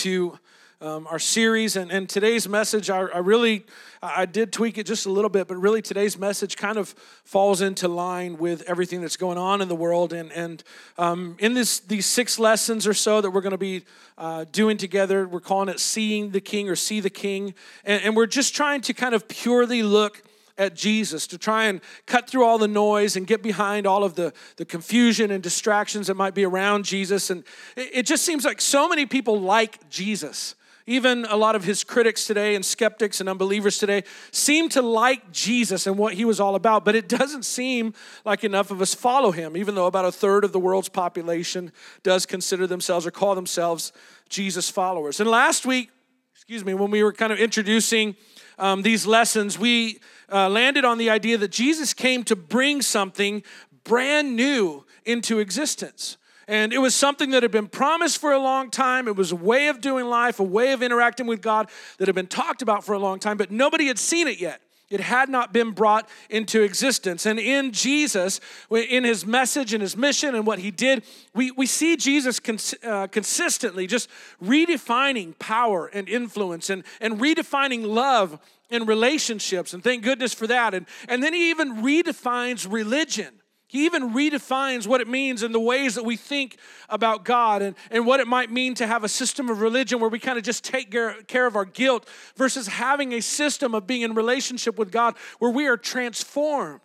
into um, our series. And, and today's message I, I, really i did tweak it just a little bit but really today's message kind of falls into line with everything that's going on in the world. And, and um, in this these six lessons or so that we're going to be uh, doing together we're calling it seeing the king or see the king. And, and we're just trying to kind of purely look at Jesus, to try and cut through all the noise and get behind all of the, the confusion and distractions that might be around Jesus. And it, it just seems like so many people like Jesus. Even a lot of his critics today and skeptics and unbelievers today seem to like Jesus and what he was all about, but it doesn't seem like enough of us follow him, even though about a third of the world's population does consider themselves or call themselves Jesus followers. And last week, excuse me, when we were kind of introducing um, these lessons, we uh, landed on the idea that Jesus came to bring something brand new into existence. And it was something that had been promised for a long time. It was a way of doing life, a way of interacting with God that had been talked about for a long time, but nobody had seen it yet. It had not been brought into existence. And in Jesus, in his message and his mission and what he did, we, we see Jesus cons- uh, consistently just redefining power and influence and, and redefining love and relationships. And thank goodness for that. And, and then he even redefines religion. He even redefines what it means in the ways that we think about God and, and what it might mean to have a system of religion where we kind of just take care of our guilt versus having a system of being in relationship with God where we are transformed,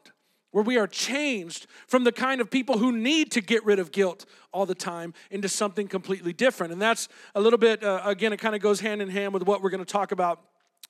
where we are changed from the kind of people who need to get rid of guilt all the time into something completely different. And that's a little bit, uh, again, it kind of goes hand in hand with what we're going to talk about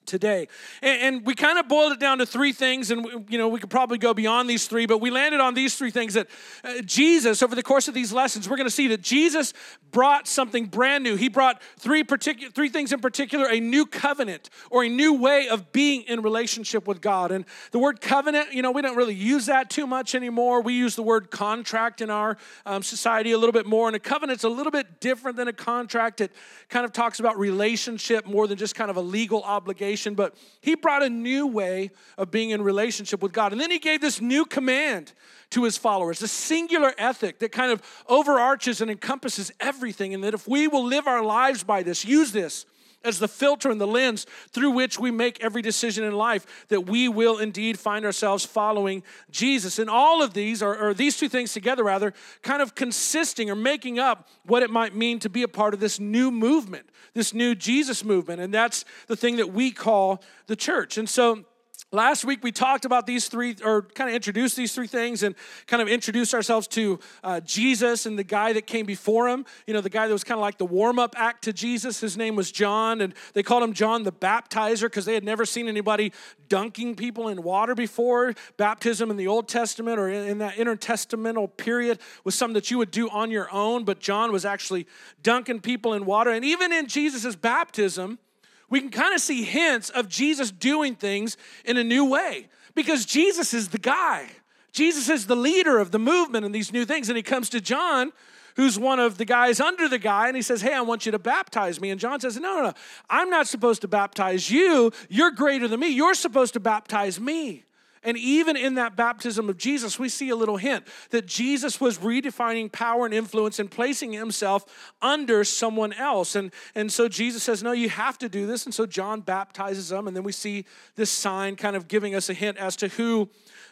today. And, and, we kind of boiled it down to three things, and you know we could probably go beyond these three, but we landed on these three things that uh, Jesus, over the course of these lessons, we're going to see that Jesus brought something brand new. He brought three particular three things in particular: a new covenant or a new way of being in relationship with God. And the word covenant, you know, we don't really use that too much anymore. We use the word contract in our um, society a little bit more, and a covenant's a little bit different than a contract. It kind of talks about relationship more than just kind of a legal obligation but he brought a new way of being in relationship with God. And then he gave this new command to his followers, a singular ethic that kind of overarches and encompasses everything. And that if we will live our lives by this, use this as the filter and the lens through which we make every decision in life, that we will indeed find ourselves following Jesus. And all of these, or, or, these two things together rather, kind of consisting or making up what it might mean to be a part of this new movement, this new Jesus movement. And that's the thing that we call the church. And so, Last week we talked about these three, or kind of introduced these three things and kind of introduced ourselves to uh, Jesus and the guy that came before him. You know, the guy that was kind of like the warm up act to Jesus. His name was John, and they called him John the Baptizer because they had never seen anybody dunking people in water before. Baptism in the Old Testament or in, in that intertestamental period was something that you would do on your own, but John was actually dunking people in water. And even in Jesus' baptism, we can kind of see hints of Jesus doing things in a new way because Jesus is the guy. Jesus is the leader of the movement and these new things. And he comes to John, who's one of the guys under the guy, and he says, Hey, I want you to baptize me. And John says, No, no, no. I'm not supposed to baptize you. You're greater than me. You're supposed to baptize me. And even in that baptism of Jesus, we see a little hint that Jesus was redefining power and influence and placing himself under someone else. And, and so Jesus says, No, you have to do this. And so John baptizes them. And then we see this sign kind of giving us a hint as to who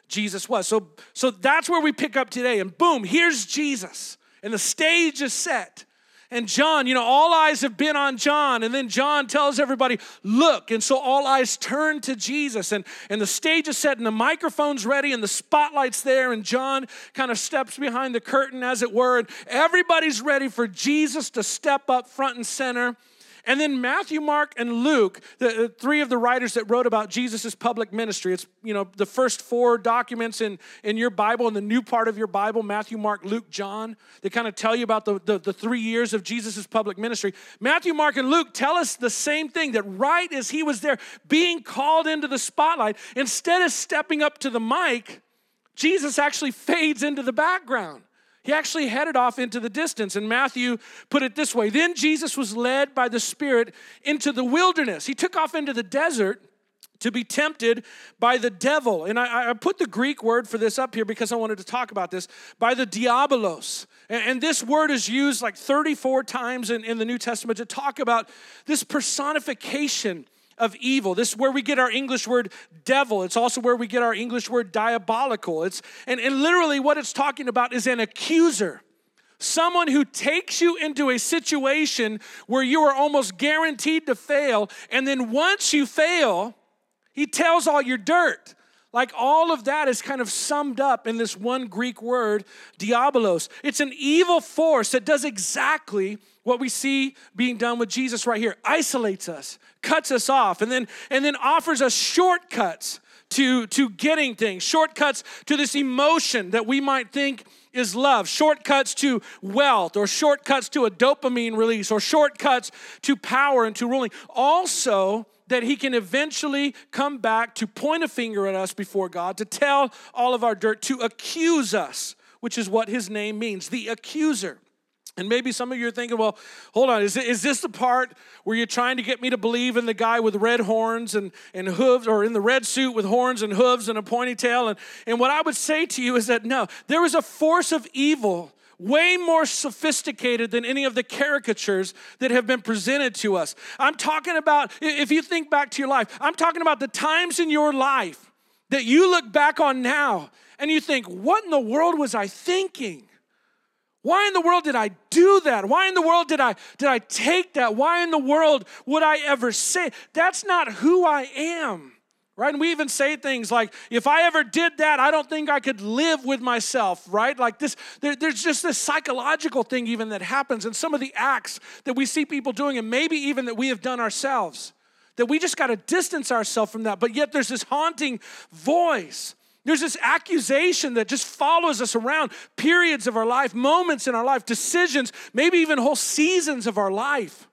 Jesus was. So, so that's where we pick up today. And boom, here's Jesus. And the stage is set. And John, you know, all eyes have been on John. And then John tells everybody, look. And so all eyes turn to Jesus. And, and the stage is set and the microphone's ready and the spotlight's there. And John kind of steps behind the curtain, as it were. And everybody's ready for Jesus to step up front and center and then Matthew, Mark, and Luke, the three of the writers that wrote about Jesus' public ministry. It's, you know, the first four documents in, in your Bible, in the new part of your Bible, Matthew, Mark, Luke, John. They kind of tell you about the, the, the three years of Jesus' public ministry. Matthew, Mark, and Luke tell us the same thing, that right as he was there being called into the spotlight, instead of stepping up to the mic, Jesus actually fades into the background. He actually headed off into the distance. And Matthew put it this way Then Jesus was led by the Spirit into the wilderness. He took off into the desert to be tempted by the devil. And I, I, put the Greek word for this up here because I wanted to talk about this by the diabolos. And, and this word is used like 34 times in, in the New Testament to talk about this personification of evil. This is where we get our English word devil. It's also where we get our English word diabolical. It's and, and literally what it's talking about is an accuser. Someone who takes you into a situation where you are almost guaranteed to fail, and then once you fail, he tells all your dirt. Like all of that is kind of summed up in this one Greek word, diabolos. It's an evil force that does exactly what we see being done with Jesus right here isolates us, cuts us off, and then, and then offers us shortcuts to, to getting things, shortcuts to this emotion that we might think is love, shortcuts to wealth, or shortcuts to a dopamine release, or shortcuts to power and to ruling. Also, that he can eventually come back to point a finger at us before God, to tell all of our dirt, to accuse us, which is what his name means the accuser. And maybe some of you are thinking, well, hold on, is, is this the part where you're trying to get me to believe in the guy with red horns and, and hooves, or in the red suit with horns and hooves and a pointy tail? And, and what I would say to you is that no, there is a force of evil way more sophisticated than any of the caricatures that have been presented to us. I'm talking about, if you think back to your life, I'm talking about the times in your life that you look back on now and you think, what in the world was I thinking? Why in the world did I do that? Why in the world did I did I take that? Why in the world would I ever say? That's not who I am. Right? And we even say things like, if I ever did that, I don't think I could live with myself, right? Like this, there, there's just this psychological thing even that happens in some of the acts that we see people doing, and maybe even that we have done ourselves, that we just got to distance ourselves from that. But yet there's this haunting voice. There's this accusation that just follows us around periods of our life, moments in our life, decisions, maybe even whole seasons of our life,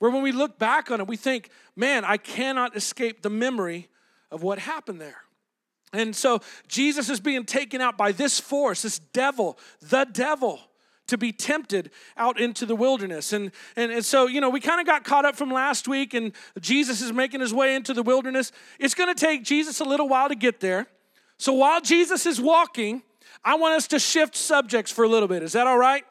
where when we look back on it, we think, man, I cannot escape the memory of what happened there. And so Jesus is being taken out by this force, this devil, the devil, to be tempted out into the wilderness. And, and, and so, you know, we kind of got caught up from last week, and Jesus is making his way into the wilderness. It's going to take Jesus a little while to get there. So while Jesus is walking, I want us to shift subjects for a little bit. Is that all right?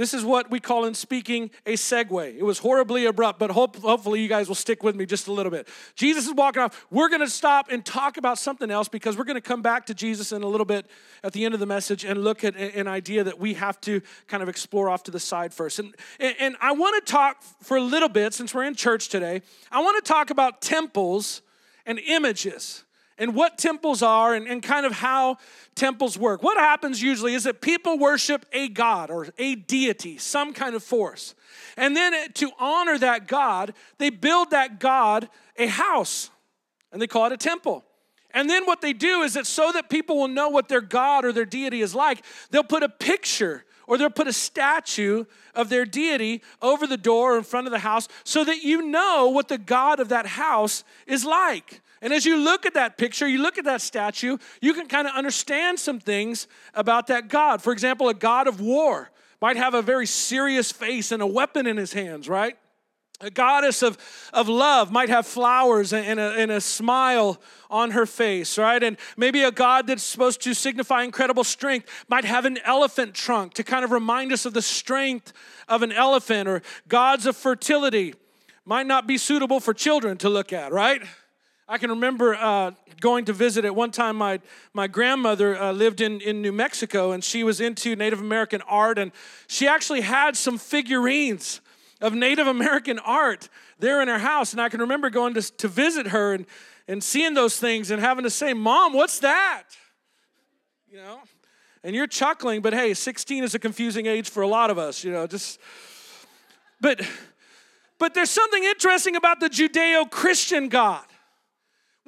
This is what we call in speaking a segue. It was horribly abrupt, but hope, hopefully you guys will stick with me just a little bit. Jesus is walking off. We're going to stop and talk about something else because we're going to come back to Jesus in a little bit at the end of the message and look at an idea that we have to kind of explore off to the side first. And, and I want to talk for a little bit, since we're in church today, I want to talk about temples and images and what temples are and, and kind of how temples work. What happens usually is that people worship a god or a deity, some kind of force. And then to honor that god, they build that god a house and they call it a temple. And then what they do is that so that people will know what their god or their deity is like, they'll put a picture or they'll put a statue of their deity over the door in front of the house so that you know what the God of that house is like. And as you look at that picture, you look at that statue, you can kind of understand some things about that God. For example, a God of war might have a very serious face and a weapon in his hands, right? A goddess of, of love might have flowers and a, and a smile on her face, right? And maybe a God that's supposed to signify incredible strength might have an elephant trunk to kind of remind us of the strength of an elephant, or gods of fertility might not be suitable for children to look at, right? I can remember uh, going to visit at one time. My, my grandmother uh, lived in, in New Mexico and she was into Native American art, and she actually had some figurines of Native American art there in her house. And I can remember going to, to visit her and, and seeing those things and having to say, Mom, what's that? You know? And you're chuckling, but hey, 16 is a confusing age for a lot of us, you know, just. But, but there's something interesting about the Judeo Christian God.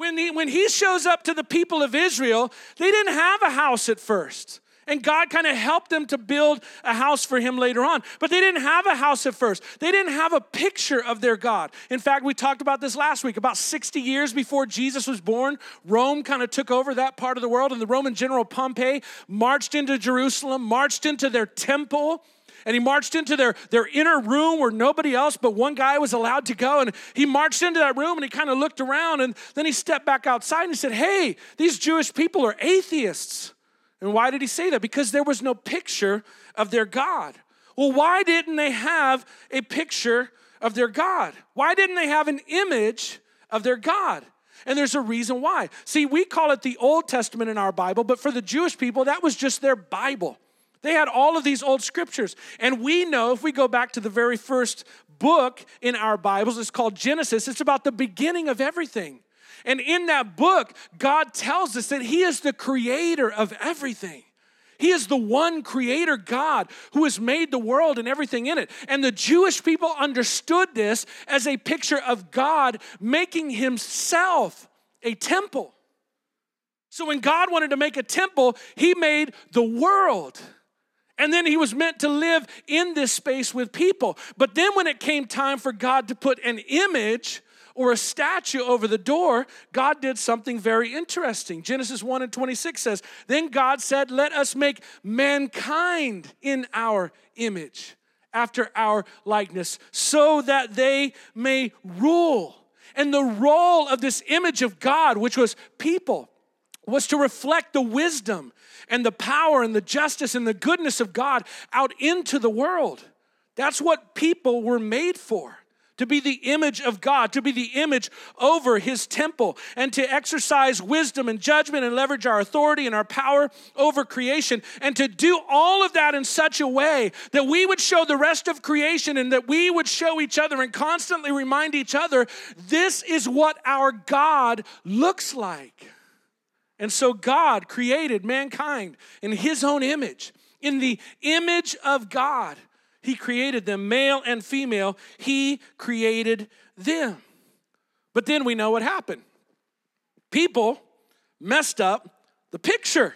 When he, when he shows up to the people of Israel, they didn't have a house at first. And God kind of helped them to build a house for him later on. But they didn't have a house at first. They didn't have a picture of their God. In fact, we talked about this last week. About 60 years before Jesus was born, Rome kind of took over that part of the world, and the Roman general Pompey marched into Jerusalem, marched into their temple, and he marched into their, their inner room where nobody else but one guy was allowed to go. And he marched into that room and he kind of looked around and then he stepped back outside and he said, Hey, these Jewish people are atheists. And why did he say that? Because there was no picture of their God. Well, why didn't they have a picture of their God? Why didn't they have an image of their God? And there's a reason why. See, we call it the Old Testament in our Bible, but for the Jewish people, that was just their Bible. They had all of these old scriptures. And we know, if we go back to the very first book in our Bibles, it's called Genesis, it's about the beginning of everything. And in that book, God tells us that He is the creator of everything. He is the one creator God who has made the world and everything in it. And the Jewish people understood this as a picture of God making himself a temple. So when God wanted to make a temple, he made the world. And then he was meant to live in this space with people. But then when it came time for God to put an image or a statue over the door, God did something very interesting. Genesis 1 and 26 says, Then God said, Let us make mankind in our image, after our likeness, so that they may rule. And the role of this image of God, which was people, was to reflect the wisdom and the power and the justice and the goodness of God out into the world. That's what people were made for to be the image of God, to be the image over his temple, and to exercise wisdom and judgment and leverage our authority and our power over creation, and to do all of that in such a way that we would show the rest of creation and that we would show each other and constantly remind each other this is what our God looks like. And so God created mankind in his own image, in the image of God. He created them, male and female. He created them. But then we know what happened. People messed up the picture.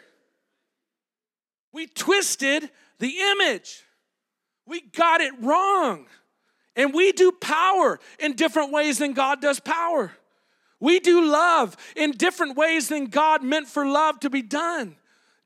We twisted the image. We got it wrong. And we do power in different ways than God does power. We do love in different ways than God meant for love to be done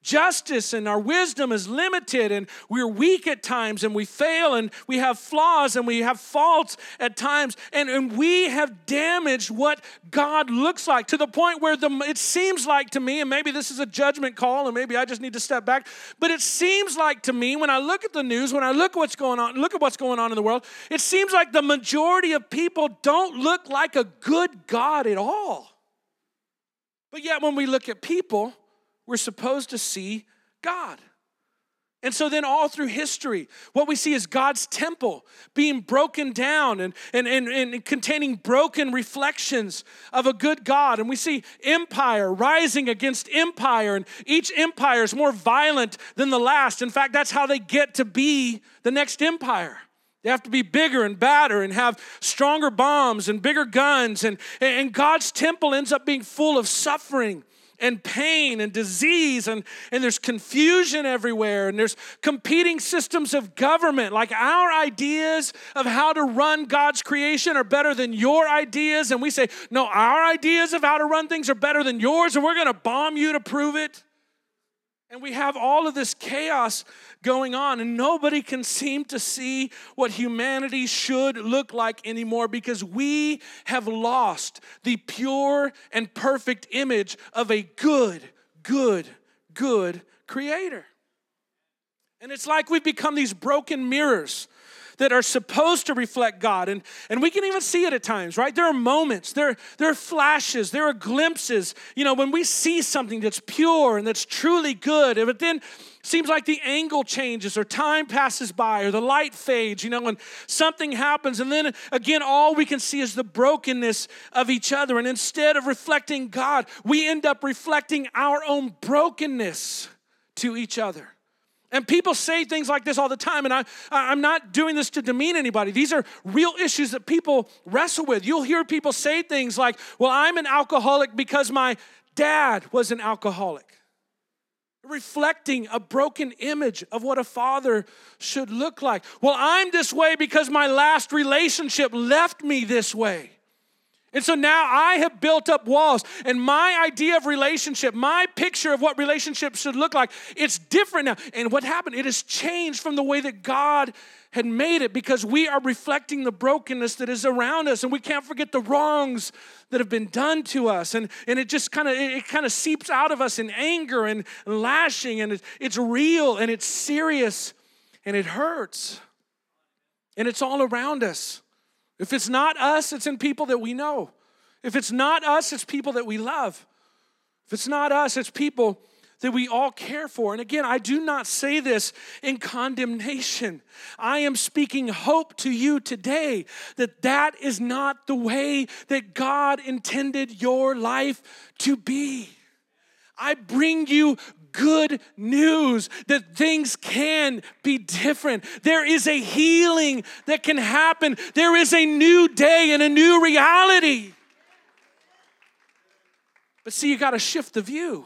justice and our wisdom is limited and we're weak at times and we fail and we have flaws and we have faults at times and, and we have damaged what god looks like to the point where the, it seems like to me and maybe this is a judgment call and maybe i just need to step back but it seems like to me when i look at the news when i look at what's going on look at what's going on in the world it seems like the majority of people don't look like a good god at all. But yet when we look at people we're supposed to see God. And so then, all through history, what we see is God's temple being broken down and, and, and, and, containing broken reflections of a good God. And we see empire rising against empire, and each empire is more violent than the last. In fact, that's how they get to be the next empire. They have to be bigger and badder and have stronger bombs and bigger guns. And, and God's temple ends up being full of suffering and pain and disease and, and there's confusion everywhere and there's competing systems of government. Like our ideas of how to run god's creation are better than your ideas and we say no our ideas of how to run things are better than yours and we're to bomb you to prove it and we have all of this chaos going on, and nobody can seem to see what humanity should look like anymore because we have lost the pure and perfect image of a good, good, good creator. And it's like we've become these broken mirrors that are supposed to reflect God. And, and we can even see it at times, right? There are moments, there, there are flashes, there are glimpses. You know, when we see something that's pure and that's truly good, but then seems like the angle changes or time passes by or the light fades, you know, and something happens. And then again, all we can see is the brokenness of each other. And instead of reflecting God, we end up reflecting our own brokenness to each other. And people say things like this all the time, and I, I'm not doing this to demean anybody. These are real issues that people wrestle with. You'll hear people say things like, Well, I'm an alcoholic because my dad was an alcoholic, reflecting a broken image of what a father should look like. Well, I'm this way because my last relationship left me this way. And so now I have built up walls, and my idea of relationship, my picture of what relationship should look like, it's different now. And what happened? It has changed from the way that God had made it because we are reflecting the brokenness that is around us, and we can't forget the wrongs that have been done to us. And, and it just kind of it kind of seeps out of us in anger and lashing, and it, it's real and it's serious and it hurts. And it's all around us. If it's not us, it's in people that we know. If it's not us, it's people that we love. If it's not us, it's people that we all care for. And again, I do not say this in condemnation. I am speaking hope to you today that that is not the way that God intended your life to be. I bring you good news that things can be different. There is a healing that can happen, there is a new day and a new reality. But see, you got to shift the view.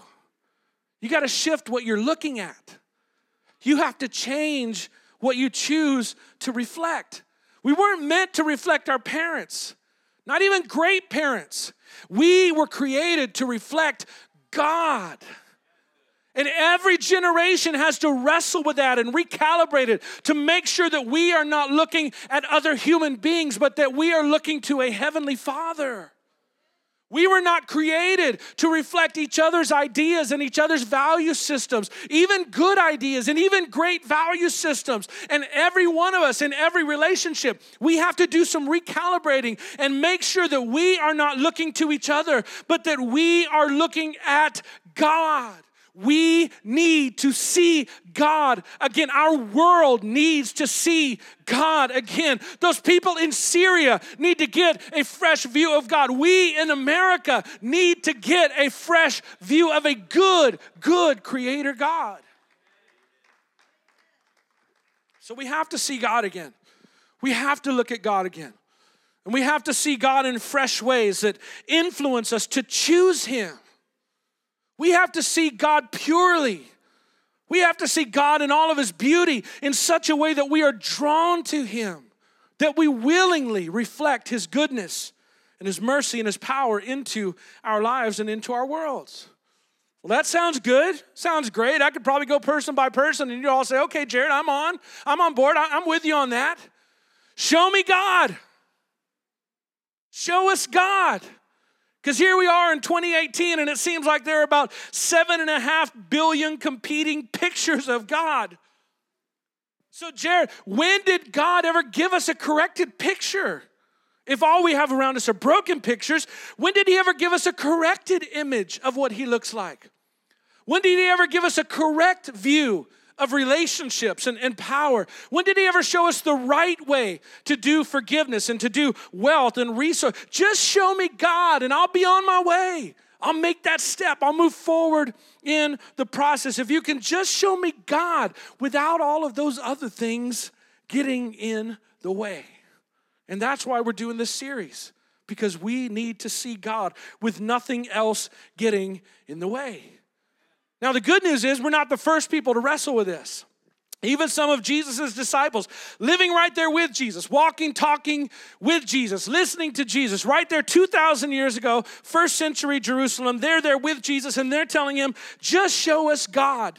You got to shift what you're looking at. You have to change what you choose to reflect. We weren't meant to reflect our parents, not even great parents. We were created to reflect God. And every generation has to wrestle with that and recalibrate it to make sure that we are not looking at other human beings, but that we are looking to a heavenly Father. We were not created to reflect each other's ideas and each other's value systems, even good ideas and even great value systems. And every one of us in every relationship, we have to do some recalibrating and make sure that we are not looking to each other, but that we are looking at God. We need to see God again. Our world needs to see God again. Those people in Syria need to get a fresh view of God. We in America need to get a fresh view of a good, good creator God. So we have to see God again. We have to look at God again. And we have to see God in fresh ways that influence us to choose Him. We have to see God purely. We have to see God in all of His beauty in such a way that we are drawn to Him, that we willingly reflect His goodness and His mercy and His power into our lives and into our worlds. Well, that sounds good. Sounds great. I could probably go person by person and you all say, okay, Jared, I'm on. I'm on board. I'm with you on that. Show me God. Show us God. Because here we are in 2018, and it seems like there are about seven and a half billion competing pictures of God. So, Jared, when did God ever give us a corrected picture? If all we have around us are broken pictures, when did He ever give us a corrected image of what He looks like? When did He ever give us a correct view of relationships and, and power? When did he ever show us the right way to do forgiveness and to do wealth and resource? Just show me God and I'll be on my way. I'll make that step. I'll move forward in the process. If you can just show me God without all of those other things getting in the way. And that's why we're doing this series, because we need to see God with nothing else getting in the way. Now, the good news is we're not the first people to wrestle with this. Even some of Jesus' disciples living right there with Jesus, walking, talking with Jesus, listening to Jesus, right there 2,000 years ago, first century Jerusalem, they're there with Jesus and they're telling him, just show us God.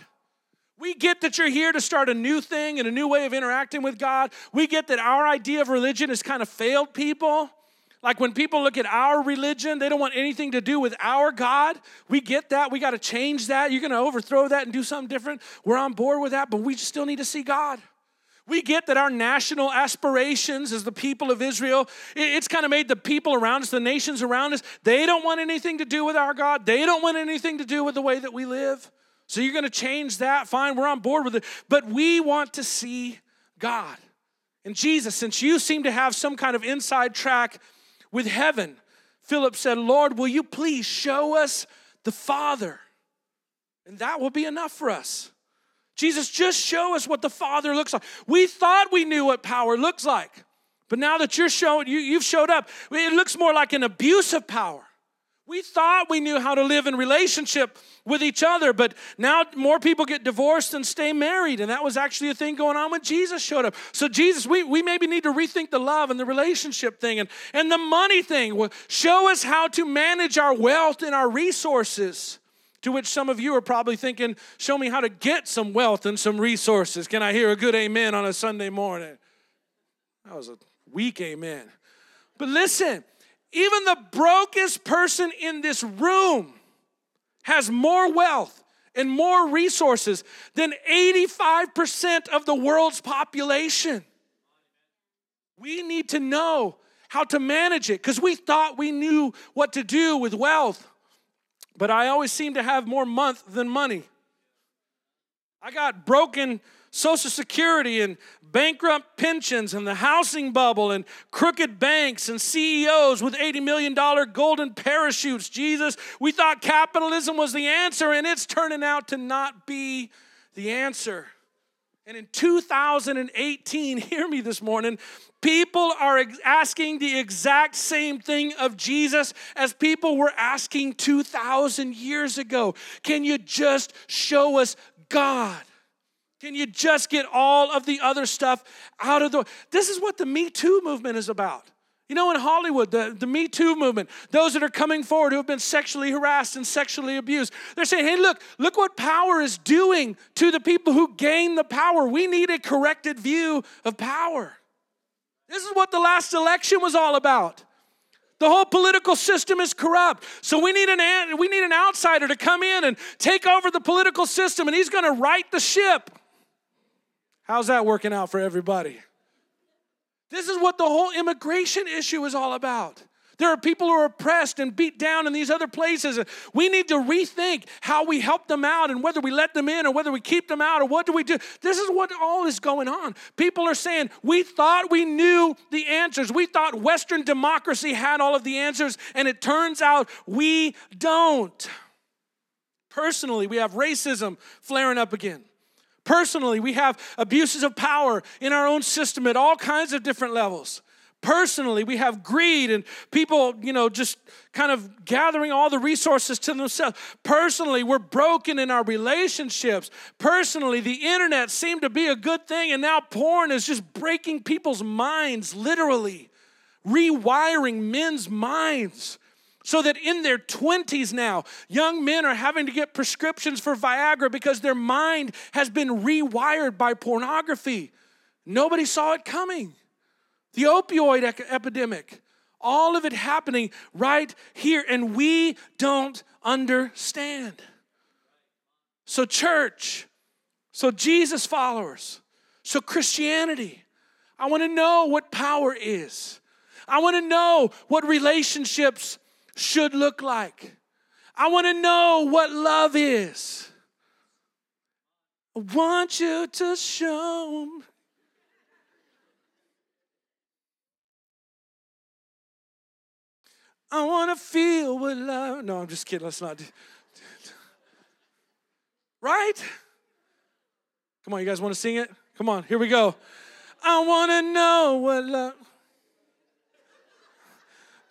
We get that you're here to start a new thing and a new way of interacting with God. We get that our idea of religion has kind of failed people. Like when people look at our religion, they don't want anything to do with our God. We get that. We got to change that. You're going to overthrow that and do something different. We're on board with that, but we still need to see God. We get that our national aspirations as the people of Israel, it's kind of made the people around us, the nations around us, they don't want anything to do with our God. They don't want anything to do with the way that we live. So you're going to change that. Fine, we're on board with it. But we want to see God. And Jesus, since you seem to have some kind of inside track with heaven. Philip said, Lord, will you please show us the Father? And that will be enough for us. Jesus, just show us what the Father looks like. We thought we knew what power looks like, but now that you're showing, you, you've showed up, it looks more like an abuse of power. We thought we knew how to live in relationship with each other, but now more people get divorced than stay married. And that was actually a thing going on when Jesus showed up. So, Jesus, we, we maybe need to rethink the love and the relationship thing and, and the money thing. Show us how to manage our wealth and our resources. To which some of you are probably thinking, show me how to get some wealth and some resources. Can I hear a good amen on a Sunday morning? That was a weak amen. But listen, even the brokest person in this room has more wealth and more resources than 85% of the world's population. We need to know how to manage it because we thought we knew what to do with wealth. But I always seem to have more month than money. I got broken Social Security and bankrupt pensions and the housing bubble and crooked banks and CEOs with $80 million golden parachutes. Jesus, we thought capitalism was the answer, and it's turning out to not be the answer. And in 2018, hear me this morning, people are asking the exact same thing of Jesus as people were asking 2,000 years ago. Can you just show us God? Can you just get all of the other stuff out of the way? This is what the Me Too movement is about. You know, in Hollywood, the, the Me Too movement, those that are coming forward who have been sexually harassed and sexually abused, they're saying, hey, look, look what power is doing to the people who gain the power. We need a corrected view of power. This is what the last election was all about. The whole political system is corrupt. So we need an we need an outsider to come in and take over the political system and he's going to right the ship. How's that working out for everybody? This is what the whole immigration issue is all about. There are people who are oppressed and beat down in these other places. We need to rethink how we help them out and whether we let them in or whether we keep them out or what do we do. This is what all is going on. People are saying, We thought we knew the answers. We thought Western democracy had all of the answers, and it turns out we don't. Personally, we have racism flaring up again. Personally, we have abuses of power in our own system at all kinds of different levels. Personally, we have greed and people, you know, just kind of gathering all the resources to themselves. Personally, we're broken in our relationships. Personally, the internet seemed to be a good thing, and now porn is just breaking people's minds, literally, rewiring men's minds. So that in their 20s now, young men are having to get prescriptions for Viagra because their mind has been rewired by pornography. Nobody saw it coming. The opioid epidemic, all of it happening right here, and we don't understand. So, church, so Jesus followers, so Christianity, I want to know what power is. I want to know what relationships should look like. I want to know what love is. I want you to show me. I want to feel what love. No, I'm just kidding. Let's not do. Right? Come on, you guys want to sing it? Come on, here we go. I want to know what love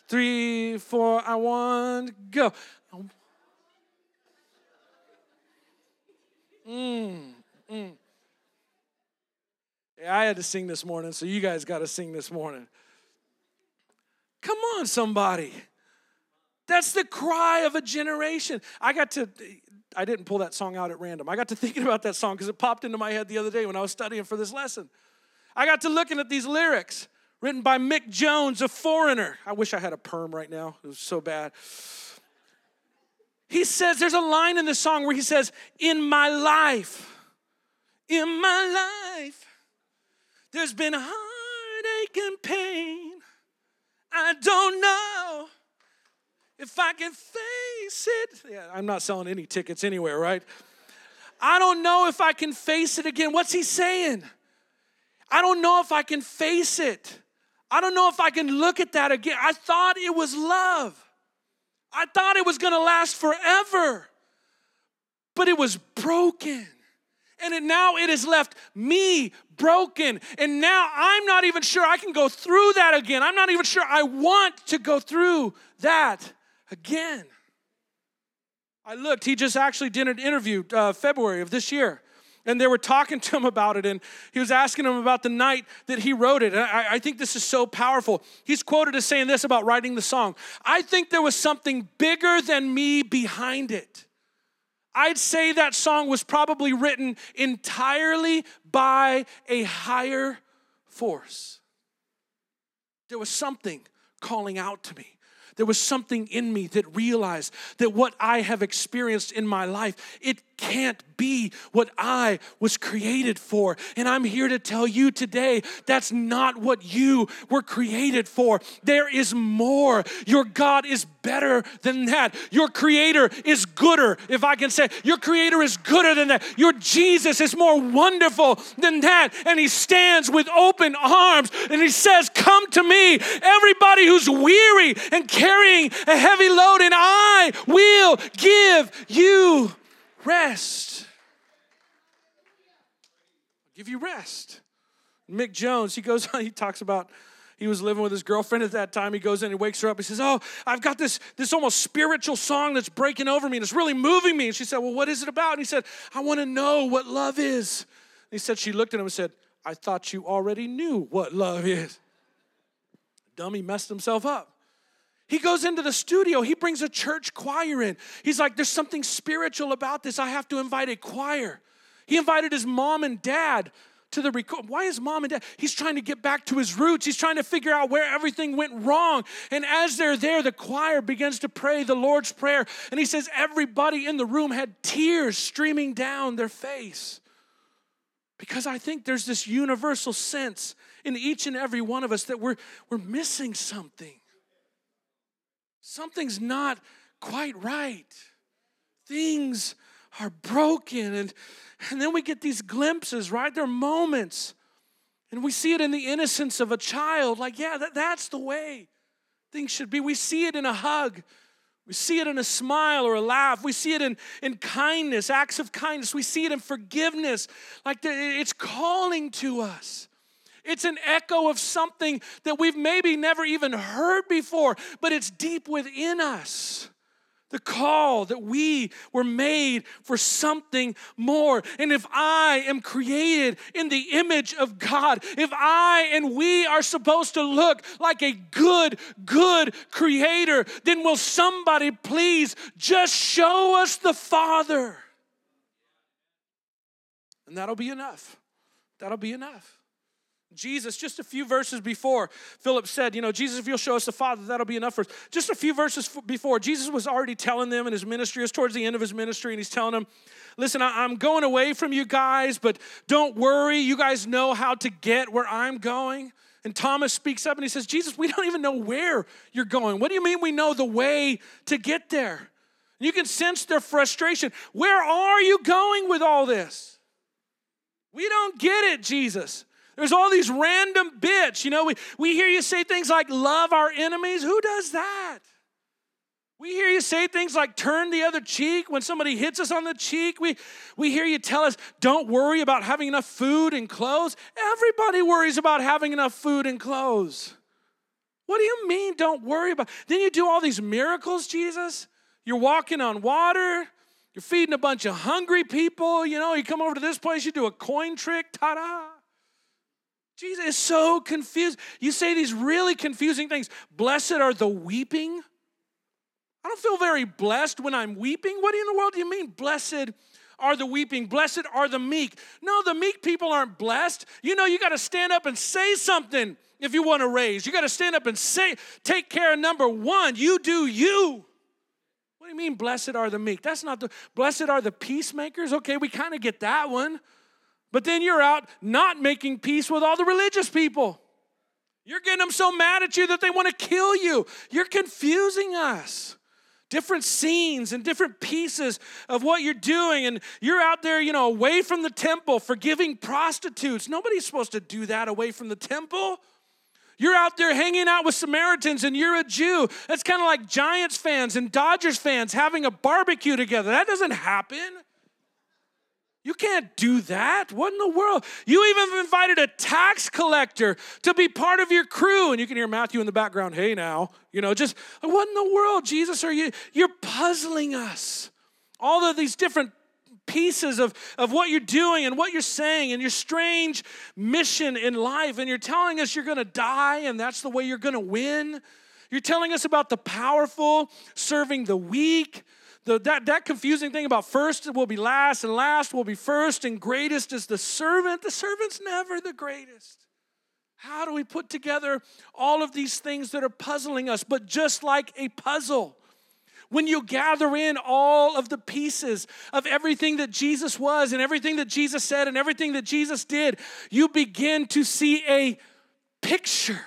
three, four, I want, go. Mm, mm. Yeah, I had to sing this morning, so you guys got to sing this morning. Come on, somebody. That's the cry of a generation. I got to, I didn't pull that song out at random. I got to thinking about that song because it popped into my head the other day when I was studying for this lesson. I got to looking at these lyrics written by Mick Jones, a foreigner. I wish I had a perm right now, it was so bad. He says, there's a line in the song where he says, In my life, in my life, there's been heartache and pain. I don't know if I can face it. Yeah, I'm not selling any tickets anywhere, right? I don't know if I can face it again. What's he saying? I don't know if I can face it. I don't know if I can look at that again. I thought it was love. I thought it was going to last forever. But it was broken. And it, now it has left me broken. And now I'm not even sure I can go through that again. I'm not even sure I want to go through that again. I looked, he just actually did an interview uh, February of this year. And they were talking to him about it, and he was asking him about the night that he wrote it. And I, I think this is so powerful. He's quoted as saying this about writing the song I think there was something bigger than me behind it. I'd say that song was probably written entirely by a higher force. There was something calling out to me. There was something in me that realized that what I have experienced in my life, it can't be what I was created for. And I'm here to tell you today that's not what you were created for. There is more. Your God is better than that. Your creator is gooder, if I can say. Your creator is gooder than that. Your Jesus is more wonderful than that. And he stands with open arms and he says, Come to me, everybody who's weary and carrying a heavy load, and I will give you rest. I'll give you rest. Mick Jones, he goes on, he talks about he was living with his girlfriend at that time. He goes in and wakes her up. He says, Oh, I've got this, this almost spiritual song that's breaking over me and it's really moving me. And she said, Well, what is it about? And he said, I want to know what love is. And he said, She looked at him and said, I thought you already knew what love is. Dummy messed himself up. He goes into the studio, he brings a church choir in. He's like, There's something spiritual about this. I have to invite a choir. He invited his mom and dad to the record. Why is mom and dad? He's trying to get back to his roots. He's trying to figure out where everything went wrong. And as they're there, the choir begins to pray the Lord's Prayer. And he says, Everybody in the room had tears streaming down their face. Because I think there's this universal sense in each and every one of us that we're, we're missing something something's not quite right. Things are broken. And, and then we get these glimpses, right? They're moments. And we see it in the innocence of a child. Like, yeah, that, that's the way things should be. We see it in a hug. We see it in a smile or a laugh. We see it in, in kindness, acts of kindness. We see it in forgiveness. Like the, it's calling to us. It's an echo of something that we've maybe never even heard before, but it's deep within us. The call that we were made for something more. And if I am created in the image of God, if I and we are supposed to look like a good, good creator, then will somebody please just show us the Father? And that'll be enough. That'll be enough. Jesus, just a few verses before, Philip said, You know, Jesus, if you'll show us the Father, that'll be enough for us. Just a few verses before, Jesus was already telling them in his ministry, it was towards the end of his ministry, and he's telling them, Listen, I'm going away from you guys, but don't worry. You guys know how to get where I'm going. And Thomas speaks up and he says, Jesus, we don't even know where you're going. What do you mean we know the way to get there? You can sense their frustration. Where are you going with all this? We don't get it, Jesus. There's all these random bits. You know, we, we hear you say things like love our enemies. Who does that? We hear you say things like turn the other cheek when somebody hits us on the cheek. We, we hear you tell us don't worry about having enough food and clothes. Everybody worries about having enough food and clothes. What do you mean don't worry about? Then you do all these miracles, Jesus. You're walking on water. You're feeding a bunch of hungry people. You know, you come over to this place, you do a coin trick, ta da. Jesus is so confused. You say these really confusing things. Blessed are the weeping. I don't feel very blessed when I'm weeping. What in the world do you mean, blessed are the weeping? Blessed are the meek. No, the meek people aren't blessed. You know, you got to stand up and say something if you want to raise. You got to stand up and say, take care of number one. You do you. What do you mean, blessed are the meek? That's not the, blessed are the peacemakers. Okay, we kind of get that one. But then you're out not making peace with all the religious people. You're getting them so mad at you that they want to kill you. You're confusing us. Different scenes and different pieces of what you're doing. And you're out there, you know, away from the temple, forgiving prostitutes. Nobody's supposed to do that away from the temple. You're out there hanging out with Samaritans and you're a Jew. That's kind of like Giants fans and Dodgers fans having a barbecue together. That doesn't happen. You can't do that. What in the world? You even invited a tax collector to be part of your crew. And you can hear Matthew in the background, hey now, you know, just what in the world, Jesus, are you? You're puzzling us. All of these different pieces of, of what you're doing and what you're saying and your strange mission in life. And you're telling us you're gonna die and that's the way you're gonna win. You're telling us about the powerful serving the weak. The, that, that confusing thing about first will be last and last will be first and greatest is the servant. The servant's never the greatest. How do we put together all of these things that are puzzling us? But just like a puzzle, when you gather in all of the pieces of everything that Jesus was and everything that Jesus said and everything that Jesus did, you begin to see a picture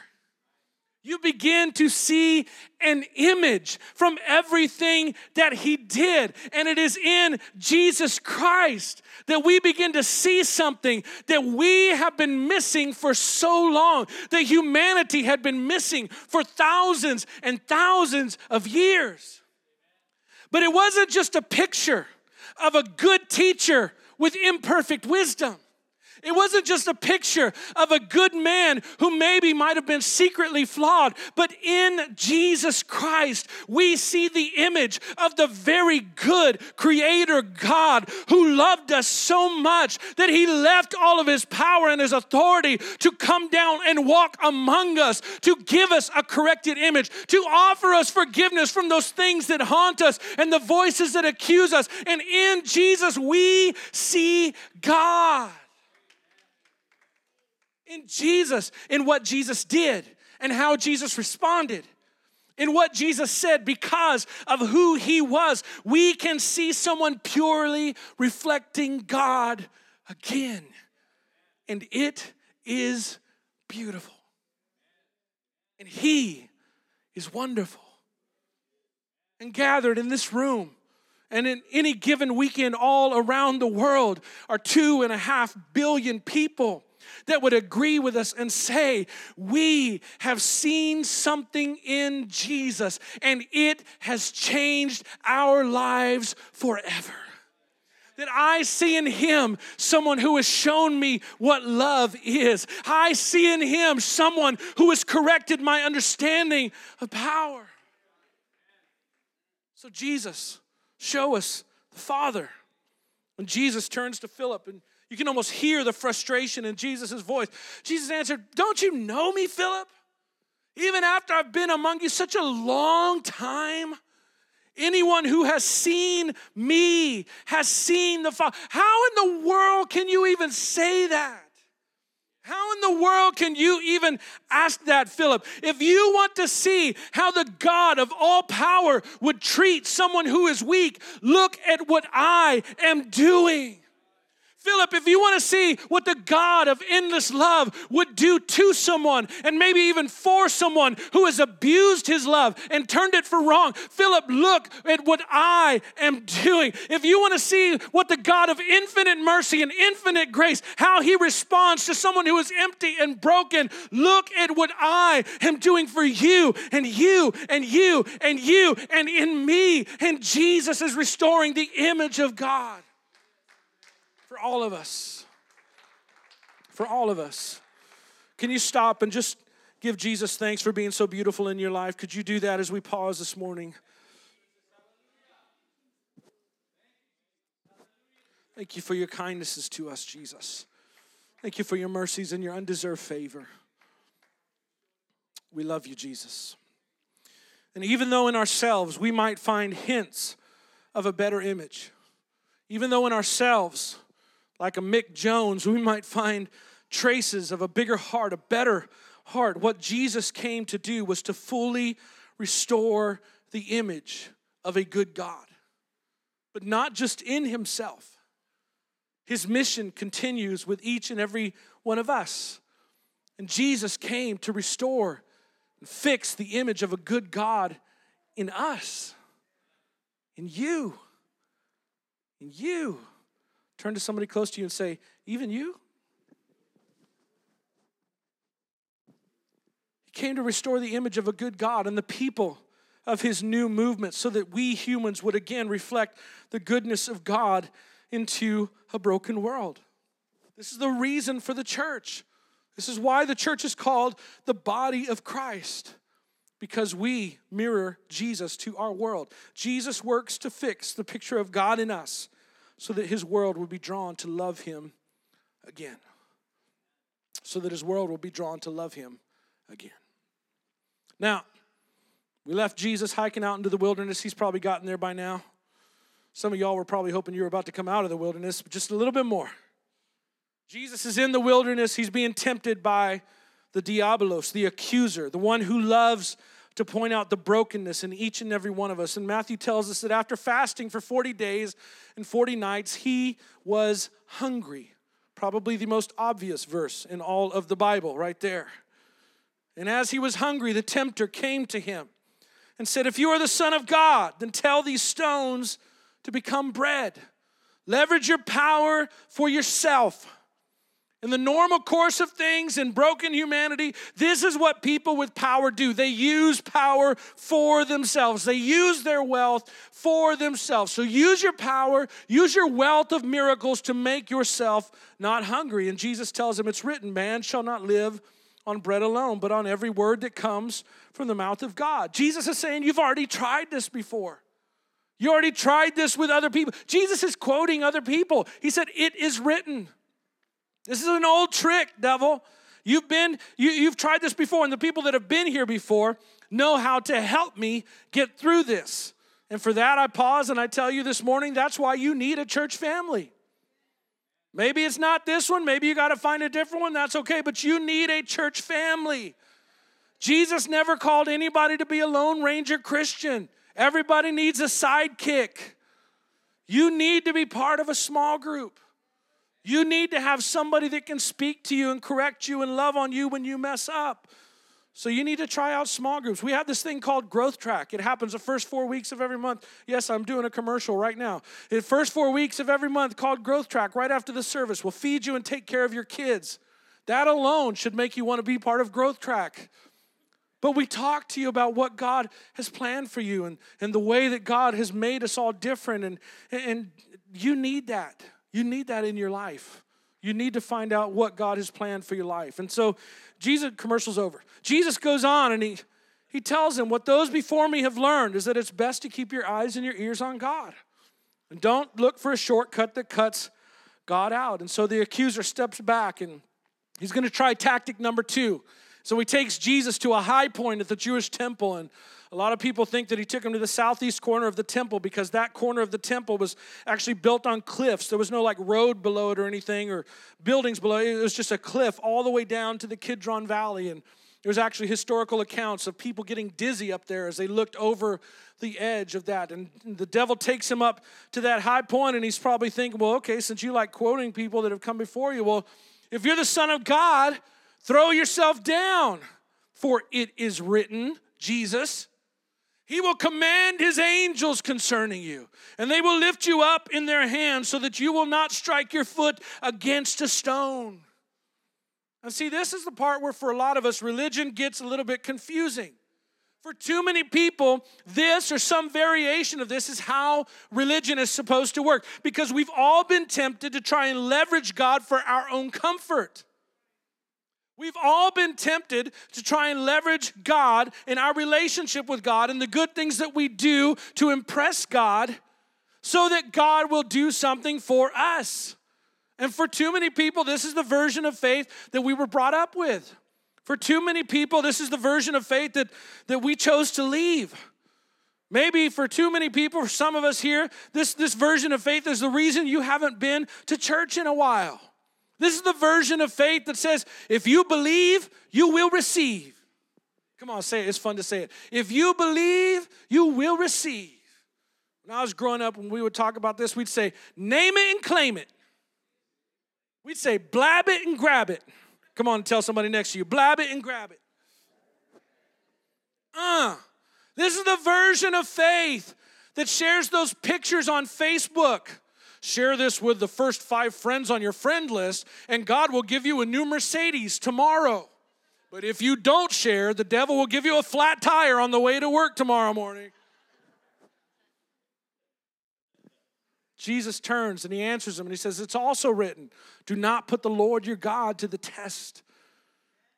you begin to see an image from everything that he did. And it is in Jesus Christ that we begin to see something that we have been missing for so long, that humanity had been missing for thousands and thousands of years. But it wasn't just a picture of a good teacher with imperfect wisdom. It wasn't just a picture of a good man who maybe might have been secretly flawed, but in Jesus Christ, we see the image of the very good Creator God who loved us so much that He left all of His power and His authority to come down and walk among us, to give us a corrected image, to offer us forgiveness from those things that haunt us and the voices that accuse us. And in Jesus, we see God in Jesus, in what Jesus did and how Jesus responded, in what Jesus said because of who he was, we can see someone purely reflecting God again. And it is beautiful. And he is wonderful. And gathered in this room and in any given weekend all around the world are two and a half billion people that would agree with us and say, We have seen something in Jesus and it has changed our lives forever that I see in him someone who has shown me what love is. I see in him someone who has corrected my understanding of power. So, Jesus, show us the Father. When Jesus turns to Philip and you can almost hear the frustration in Jesus' voice. Jesus answered, Don't you know me, Philip? Even after I've been among you such a long time? Anyone who has seen me has seen the Father. How in the world can you even say that? How in the world can you even ask that, Philip? If you want to see how the God of all power would treat someone who is weak, look at what I am doing. Philip, if you want to see what the God of endless love would do to someone and maybe even for someone who has abused his love and turned it for wrong, Philip, look at what I am doing. If you want to see what the God of infinite mercy and infinite grace, how he responds to someone who is empty and broken, look at what I am doing for you and you and you and you and in me. And Jesus is restoring the image of God for all of us. For all of us. Can you stop and just give Jesus thanks for being so beautiful in your life? Could you do that as we pause this morning? Thank you for your kindnesses to us, Jesus. Thank you for your mercies and your undeserved favor. We love you, Jesus. And even though in ourselves we might find hints of a better image, even though in ourselves like a Mick Jones, we might find traces of a bigger heart, a better heart. What Jesus came to do was to fully restore the image of a good God, but not just in himself. His mission continues with each and every one of us. And Jesus came to restore and fix the image of a good God in us, in you, in you. Turn to somebody close to you and say, Even you? He came to restore the image of a good God and the people of his new movement so that we humans would again reflect the goodness of God into a broken world. This is the reason for the church. This is why the church is called the body of Christ, because we mirror Jesus to our world. Jesus works to fix the picture of God in us so that his world will be drawn to love him again. So that his world will be drawn to love him again. Now, we left Jesus hiking out into the wilderness. He's probably gotten there by now. Some of y'all were probably hoping you were about to come out of the wilderness, but just a little bit more. Jesus is in the wilderness. He's being tempted by the diabolos, the accuser, the one who loves to point out the brokenness in each and every one of us. And Matthew tells us that after fasting for 40 days and 40 nights, he was hungry. Probably the most obvious verse in all of the Bible, right there. And as he was hungry, the tempter came to him and said, If you are the Son of God, then tell these stones to become bread. Leverage your power for yourself. In the normal course of things in broken humanity, this is what people with power do. They use power for themselves, they use their wealth for themselves. So use your power, use your wealth of miracles to make yourself not hungry. And Jesus tells them, It's written, man shall not live on bread alone, but on every word that comes from the mouth of God. Jesus is saying, You've already tried this before. You already tried this with other people. Jesus is quoting other people. He said, It is written. This is an old trick, devil. You've been, you, you've tried this before, and the people that have been here before know how to help me get through this. And for that, I pause and I tell you this morning that's why you need a church family. Maybe it's not this one, maybe you got to find a different one, that's okay, but you need a church family. Jesus never called anybody to be a Lone Ranger Christian. Everybody needs a sidekick. You need to be part of a small group. You need to have somebody that can speak to you and correct you and love on you when you mess up. So you need to try out small groups. We have this thing called Growth Track. It happens the first four weeks of every month. Yes, I'm doing a commercial right now. The first four weeks of every month called Growth Track, right after the service, We'll feed you and take care of your kids. That alone should make you want to be part of Growth Track. But we talk to you about what God has planned for you and, and the way that God has made us all different. And, and you need that. You need that in your life. You need to find out what God has planned for your life. And so Jesus commercial's over. Jesus goes on and he he tells them what those before me have learned is that it's best to keep your eyes and your ears on God. And don't look for a shortcut that cuts God out. And so the accuser steps back and he's going to try tactic number 2. So he takes Jesus to a high point at the Jewish temple and a lot of people think that he took him to the southeast corner of the temple because that corner of the temple was actually built on cliffs. There was no like road below it or anything or buildings below it. It was just a cliff all the way down to the Kidron Valley. And there's actually historical accounts of people getting dizzy up there as they looked over the edge of that. And the devil takes him up to that high point, and he's probably thinking, well, okay, since you like quoting people that have come before you, well, if you're the Son of God, throw yourself down. For it is written, Jesus, he will command his angels concerning you, and they will lift you up in their hands so that you will not strike your foot against a stone. And see, this is the part where, for a lot of us, religion gets a little bit confusing. For too many people, this or some variation of this is how religion is supposed to work because we've all been tempted to try and leverage God for our own comfort. We've all been tempted to try and leverage God in our relationship with God and the good things that we do to impress God so that God will do something for us. And for too many people, this is the version of faith that we were brought up with. For too many people, this is the version of faith that, that we chose to leave. Maybe for too many people, for some of us here, this, this version of faith is the reason you haven't been to church in a while. This is the version of faith that says, if you believe, you will receive. Come on, say it. It's fun to say it. If you believe, you will receive. When I was growing up, when we would talk about this, we'd say, name it and claim it. We'd say, blab it and grab it. Come on, tell somebody next to you, blab it and grab it. Uh, this is the version of faith that shares those pictures on Facebook Share this with the first five friends on your friend list, and God will give you a new Mercedes tomorrow. But if you don't share, the devil will give you a flat tire on the way to work tomorrow morning. Jesus turns and he answers him and he says, It's also written, do not put the Lord your God to the test.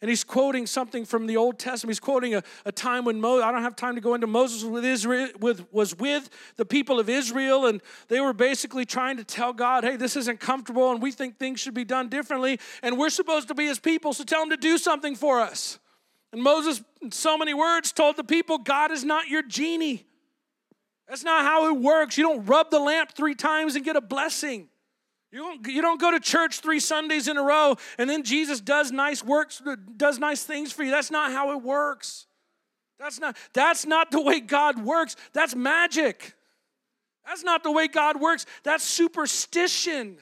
And he's quoting something from the Old Testament. He's quoting a, a time when Moses, I don't have time to go into Moses with Israel, with, was with the people of Israel, and they were basically trying to tell God, hey, this isn't comfortable, and we think things should be done differently, and we're supposed to be his people, so tell him to do something for us. And Moses, in so many words, told the people, God is not your genie. That's not how it works. You don't rub the lamp three times and get a blessing. You don't, you don't go to church three Sundays in a row and then Jesus does nice works, does nice things for you. That's not how it works. That's not, that's not the way God works. That's magic. That's not the way God works. That's superstition.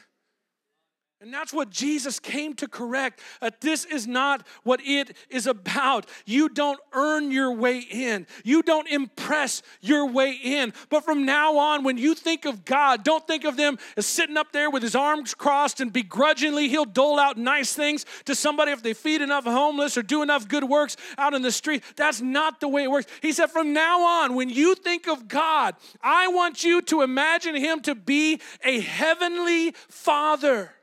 And that's what Jesus came to correct. That this is not what it is about. You don't earn your way in, you don't impress your way in. But from now on, when you think of God, don't think of them as sitting up there with his arms crossed and begrudgingly he'll dole out nice things to somebody if they feed enough homeless or do enough good works out in the street. That's not the way it works. He said, from now on, when you think of God, I want you to imagine him to be a heavenly father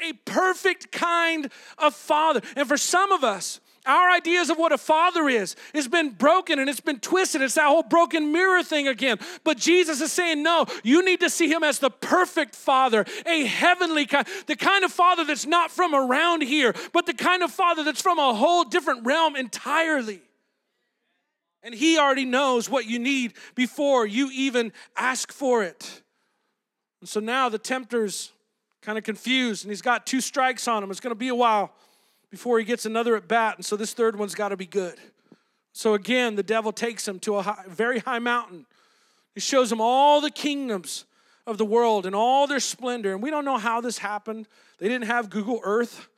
a perfect kind of father. And for some of us, our ideas of what a father is has been broken and it's been twisted. It's that whole broken mirror thing again. But Jesus is saying, no, you need to see him as the perfect father, a heavenly kind, the kind of father that's not from around here, but the kind of father that's from a whole different realm entirely. And he already knows what you need before you even ask for it. And so now the tempter's kind of confused, and he's got two strikes on him. It's going to be a while before he gets another at bat, and so this third one's got to be good. So again, the devil takes him to a high, very high mountain. He shows him all the kingdoms of the world and all their splendor. And we don't know how this happened. They didn't have Google Earth.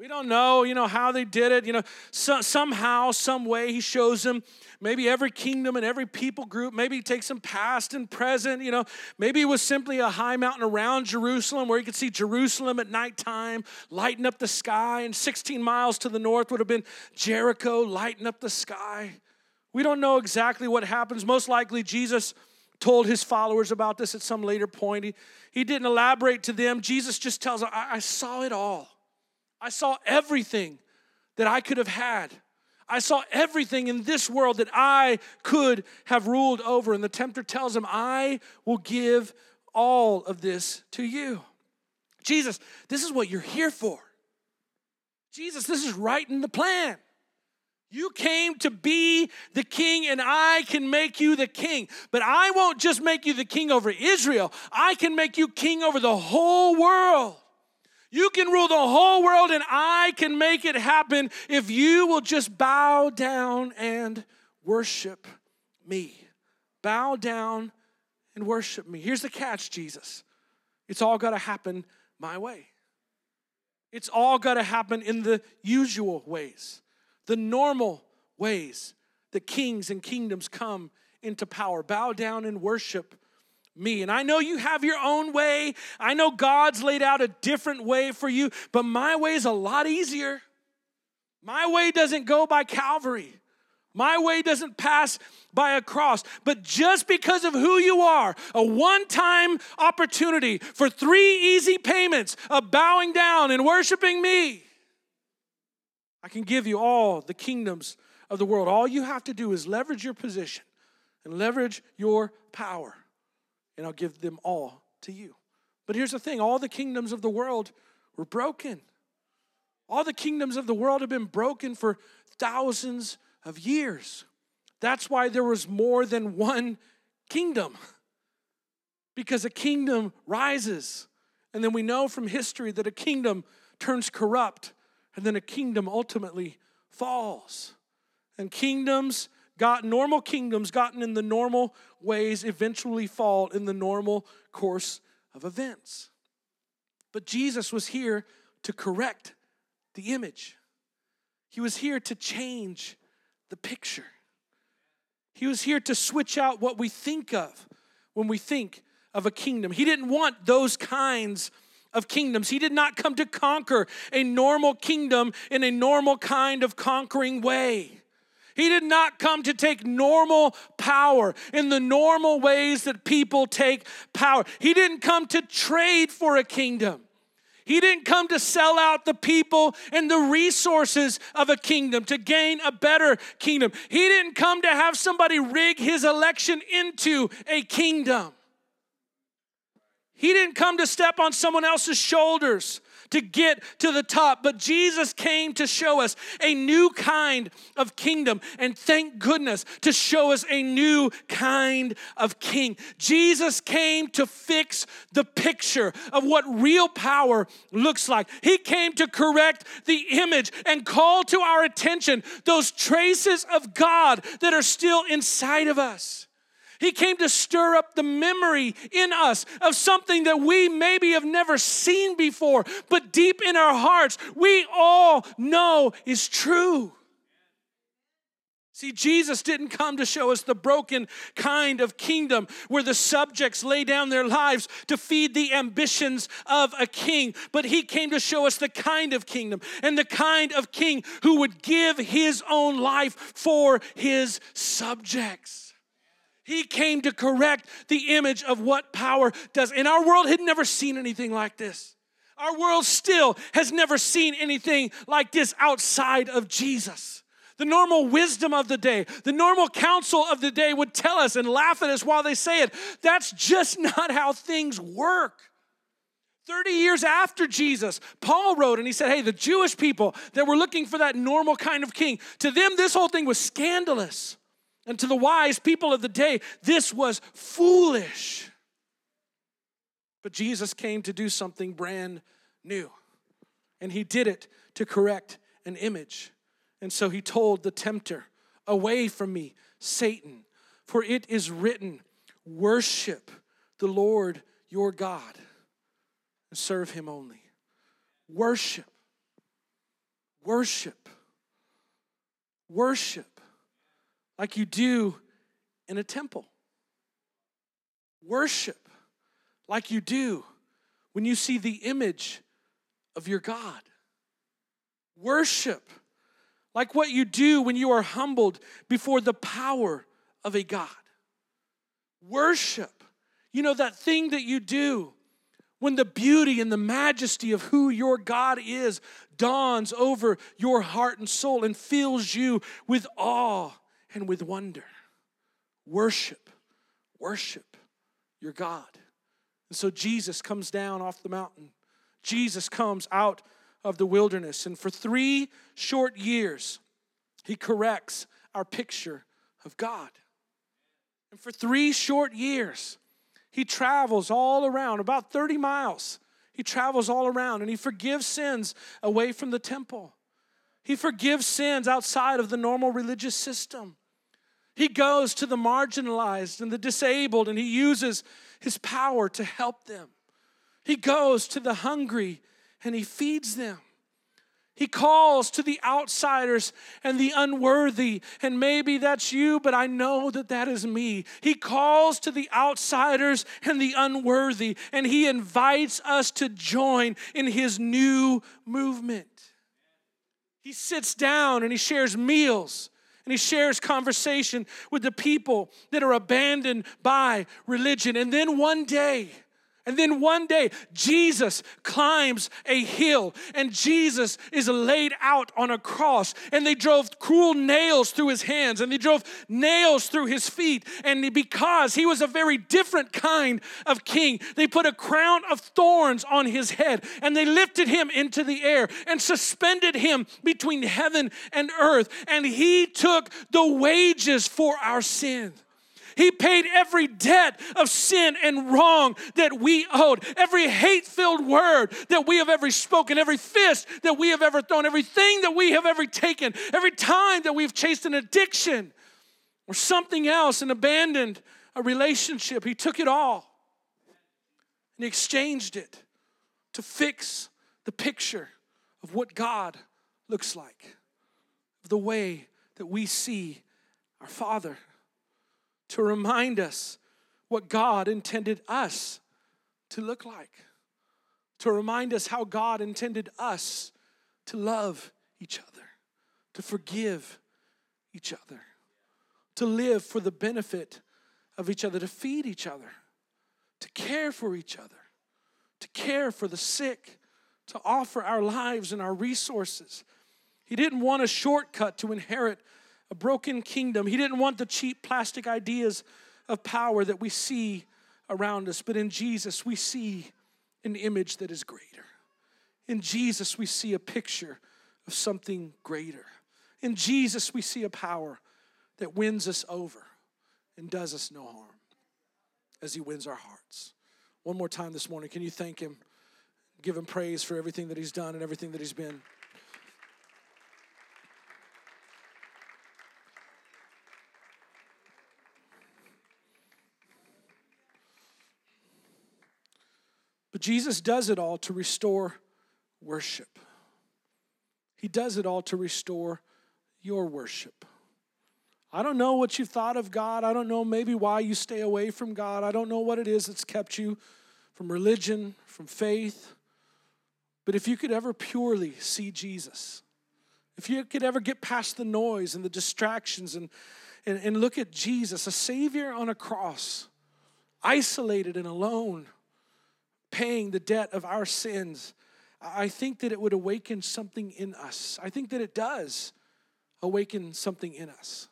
We don't know, you know, how they did it. You know, so, somehow, some way, he shows them maybe every kingdom and every people group. Maybe he takes them past and present. You know, maybe it was simply a high mountain around Jerusalem where he could see Jerusalem at nighttime, lighting up the sky. And 16 miles to the north would have been Jericho, lighting up the sky. We don't know exactly what happens. Most likely, Jesus told his followers about this at some later point. He, he didn't elaborate to them. Jesus just tells them, I, I saw it all. I saw everything that I could have had. I saw everything in this world that I could have ruled over. And the tempter tells him, I will give all of this to you. Jesus, this is what you're here for. Jesus, this is right in the plan. You came to be the king, and I can make you the king. But I won't just make you the king over Israel, I can make you king over the whole world. You can rule the whole world, and I can make it happen if you will just bow down and worship me. Bow down and worship me. Here's the catch, Jesus it's all got to happen my way. It's all got to happen in the usual ways, the normal ways that kings and kingdoms come into power. Bow down and worship me. And I know you have your own way. I know God's laid out a different way for you, but my way is a lot easier. My way doesn't go by Calvary. My way doesn't pass by a cross. But just because of who you are, a one time opportunity for three easy payments of bowing down and worshiping me, I can give you all the kingdoms of the world. All you have to do is leverage your position and leverage your power and I'll give them all to you. But here's the thing all the kingdoms of the world were broken. All the kingdoms of the world have been broken for thousands of years. That's why there was more than one kingdom. Because a kingdom rises. And then we know from history that a kingdom turns corrupt. And then a kingdom ultimately falls. And kingdoms got normal kingdoms gotten in the normal ways eventually fall in the normal course of events. But Jesus was here to correct the image. He was here to change the picture. He was here to switch out what we think of when we think of a kingdom. He didn't want those kinds of kingdoms. He did not come to conquer a normal kingdom in a normal kind of conquering way. He did not come to take normal power in the normal ways that people take power. He didn't come to trade for a kingdom. He didn't come to sell out the people and the resources of a kingdom to gain a better kingdom. He didn't come to have somebody rig his election into a kingdom. He didn't come to step on someone else's shoulders to get to the top. But Jesus came to show us a new kind of kingdom. And thank goodness to show us a new kind of king. Jesus came to fix the picture of what real power looks like. He came to correct the image and call to our attention those traces of God that are still inside of us. He came to stir up the memory in us of something that we maybe have never seen before, but deep in our hearts, we all know is true. See, Jesus didn't come to show us the broken kind of kingdom where the subjects lay down their lives to feed the ambitions of a king, but he came to show us the kind of kingdom and the kind of king who would give his own life for his subjects. He came to correct the image of what power does. And our world had never seen anything like this. Our world still has never seen anything like this outside of Jesus. The normal wisdom of the day, the normal counsel of the day would tell us and laugh at us while they say it. That's just not how things work. 30 years after Jesus, Paul wrote and he said, Hey, the Jewish people that were looking for that normal kind of king, to them, this whole thing was scandalous. And to the wise people of the day, this was foolish. But Jesus came to do something brand new. And he did it to correct an image. And so he told the tempter, Away from me, Satan, for it is written, Worship the Lord your God and serve him only. Worship. Worship. Worship like you do in a temple. Worship like you do when you see the image of your God. Worship like what you do when you are humbled before the power of a God. Worship, you know, that thing that you do when the beauty and the majesty of who your God is dawns over your heart and soul and fills you with awe and with wonder. Worship, worship your God. And so Jesus comes down off the mountain. Jesus comes out of the wilderness. And for three short years, he corrects our picture of God. And for three short years, he travels all around, about 30 miles. He travels all around and he forgives sins away from the temple. He forgives sins outside of the normal religious system. He goes to the marginalized and the disabled and he uses his power to help them. He goes to the hungry and he feeds them. He calls to the outsiders and the unworthy. And maybe that's you, but I know that that is me. He calls to the outsiders and the unworthy, and he invites us to join in his new movement. He sits down and he shares meals and he shares conversation with the people that are abandoned by religion. And then one day, and then one day, Jesus climbs a hill and Jesus is laid out on a cross. And they drove cruel nails through his hands and they drove nails through his feet. And because he was a very different kind of king, they put a crown of thorns on his head and they lifted him into the air and suspended him between heaven and earth. And he took the wages for our sin. He paid every debt of sin and wrong that we owed, every hate filled word that we have ever spoken, every fist that we have ever thrown, everything that we have ever taken, every time that we've chased an addiction or something else and abandoned a relationship. He took it all and he exchanged it to fix the picture of what God looks like, the way that we see our Father to remind us what God intended us to look like, to remind us how God intended us to love each other, to forgive each other, to live for the benefit of each other, to feed each other, to care for each other, to care for the sick, to offer our lives and our resources. He didn't want a shortcut to inherit a broken kingdom. He didn't want the cheap plastic ideas of power that we see around us, but in Jesus, we see an image that is greater. In Jesus, we see a picture of something greater. In Jesus, we see a power that wins us over and does us no harm as He wins our hearts. One more time this morning, can you thank Him? Give Him praise for everything that He's done and everything that He's been. But Jesus does it all to restore worship. He does it all to restore your worship. I don't know what you've thought of God. I don't know maybe why you stay away from God. I don't know what it is that's kept you from religion, from faith. But if you could ever purely see Jesus, if you could ever get past the noise and the distractions and, and, and look at Jesus, a Savior on a cross, isolated and alone, paying the debt of our sins, I think that it would awaken something in us. I think that it does awaken something in us.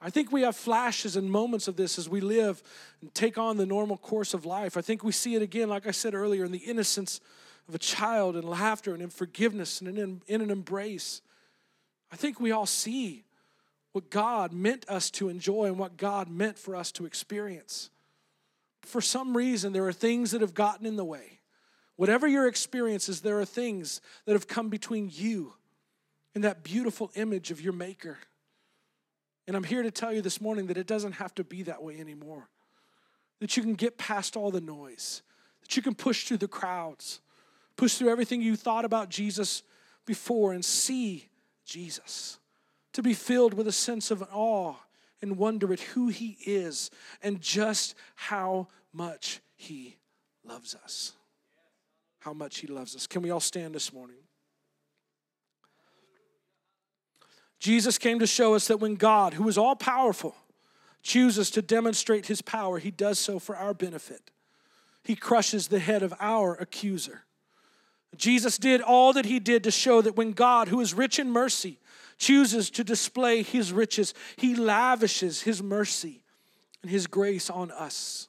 I think we have flashes and moments of this as we live and take on the normal course of life. I think we see it again, like I said earlier, in the innocence of a child and laughter and in forgiveness and in, in an embrace. I think we all see what God meant us to enjoy and what God meant for us to experience. For some reason, there are things that have gotten in the way. Whatever your experience is, there are things that have come between you and that beautiful image of your Maker. And I'm here to tell you this morning that it doesn't have to be that way anymore. That you can get past all the noise, that you can push through the crowds, push through everything you thought about Jesus before and see Jesus. To be filled with a sense of awe and wonder at who He is and just how much He loves us. How much He loves us. Can we all stand this morning? Jesus came to show us that when God, who is all powerful, chooses to demonstrate his power, he does so for our benefit. He crushes the head of our accuser. Jesus did all that he did to show that when God, who is rich in mercy, chooses to display his riches, he lavishes his mercy and his grace on us.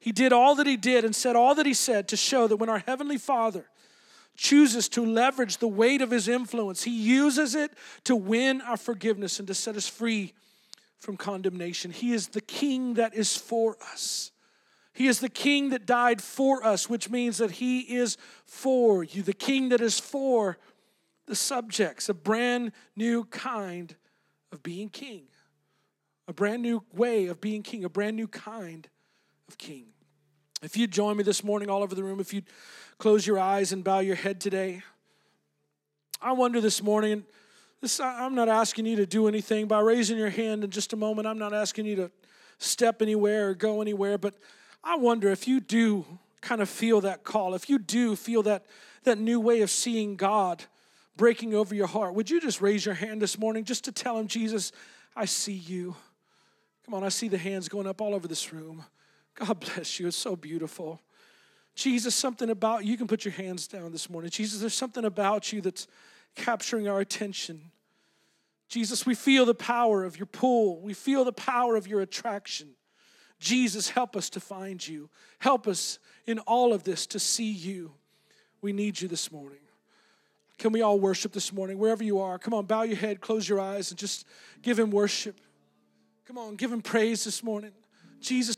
He did all that he did and said all that he said to show that when our Heavenly Father chooses to leverage the weight of his influence, he uses it to win our forgiveness and to set us free from condemnation. He is the king that is for us. He is the king that died for us, which means that he is for you, the king that is for the subjects, a brand new kind of being king, a brand new way of being king, a brand new kind of king. If you join me this morning all over the room, if you close your eyes and bow your head today, I wonder this morning, this, I'm not asking you to do anything by raising your hand in just a moment. I'm not asking you to step anywhere or go anywhere, but I wonder if you do kind of feel that call, if you do feel that, that new way of seeing God breaking over your heart, would you just raise your hand this morning just to tell Him, Jesus, I see you. Come on, I see the hands going up all over this room. God bless you. It's so beautiful. Jesus, something about you can put your hands down this morning. Jesus, there's something about you that's capturing our attention. Jesus, we feel the power of your pull, we feel the power of your attraction. Jesus, help us to find you. Help us in all of this to see you. We need you this morning. Can we all worship this morning, wherever you are? Come on, bow your head, close your eyes, and just give him worship. Come on, give him praise this morning. Jesus.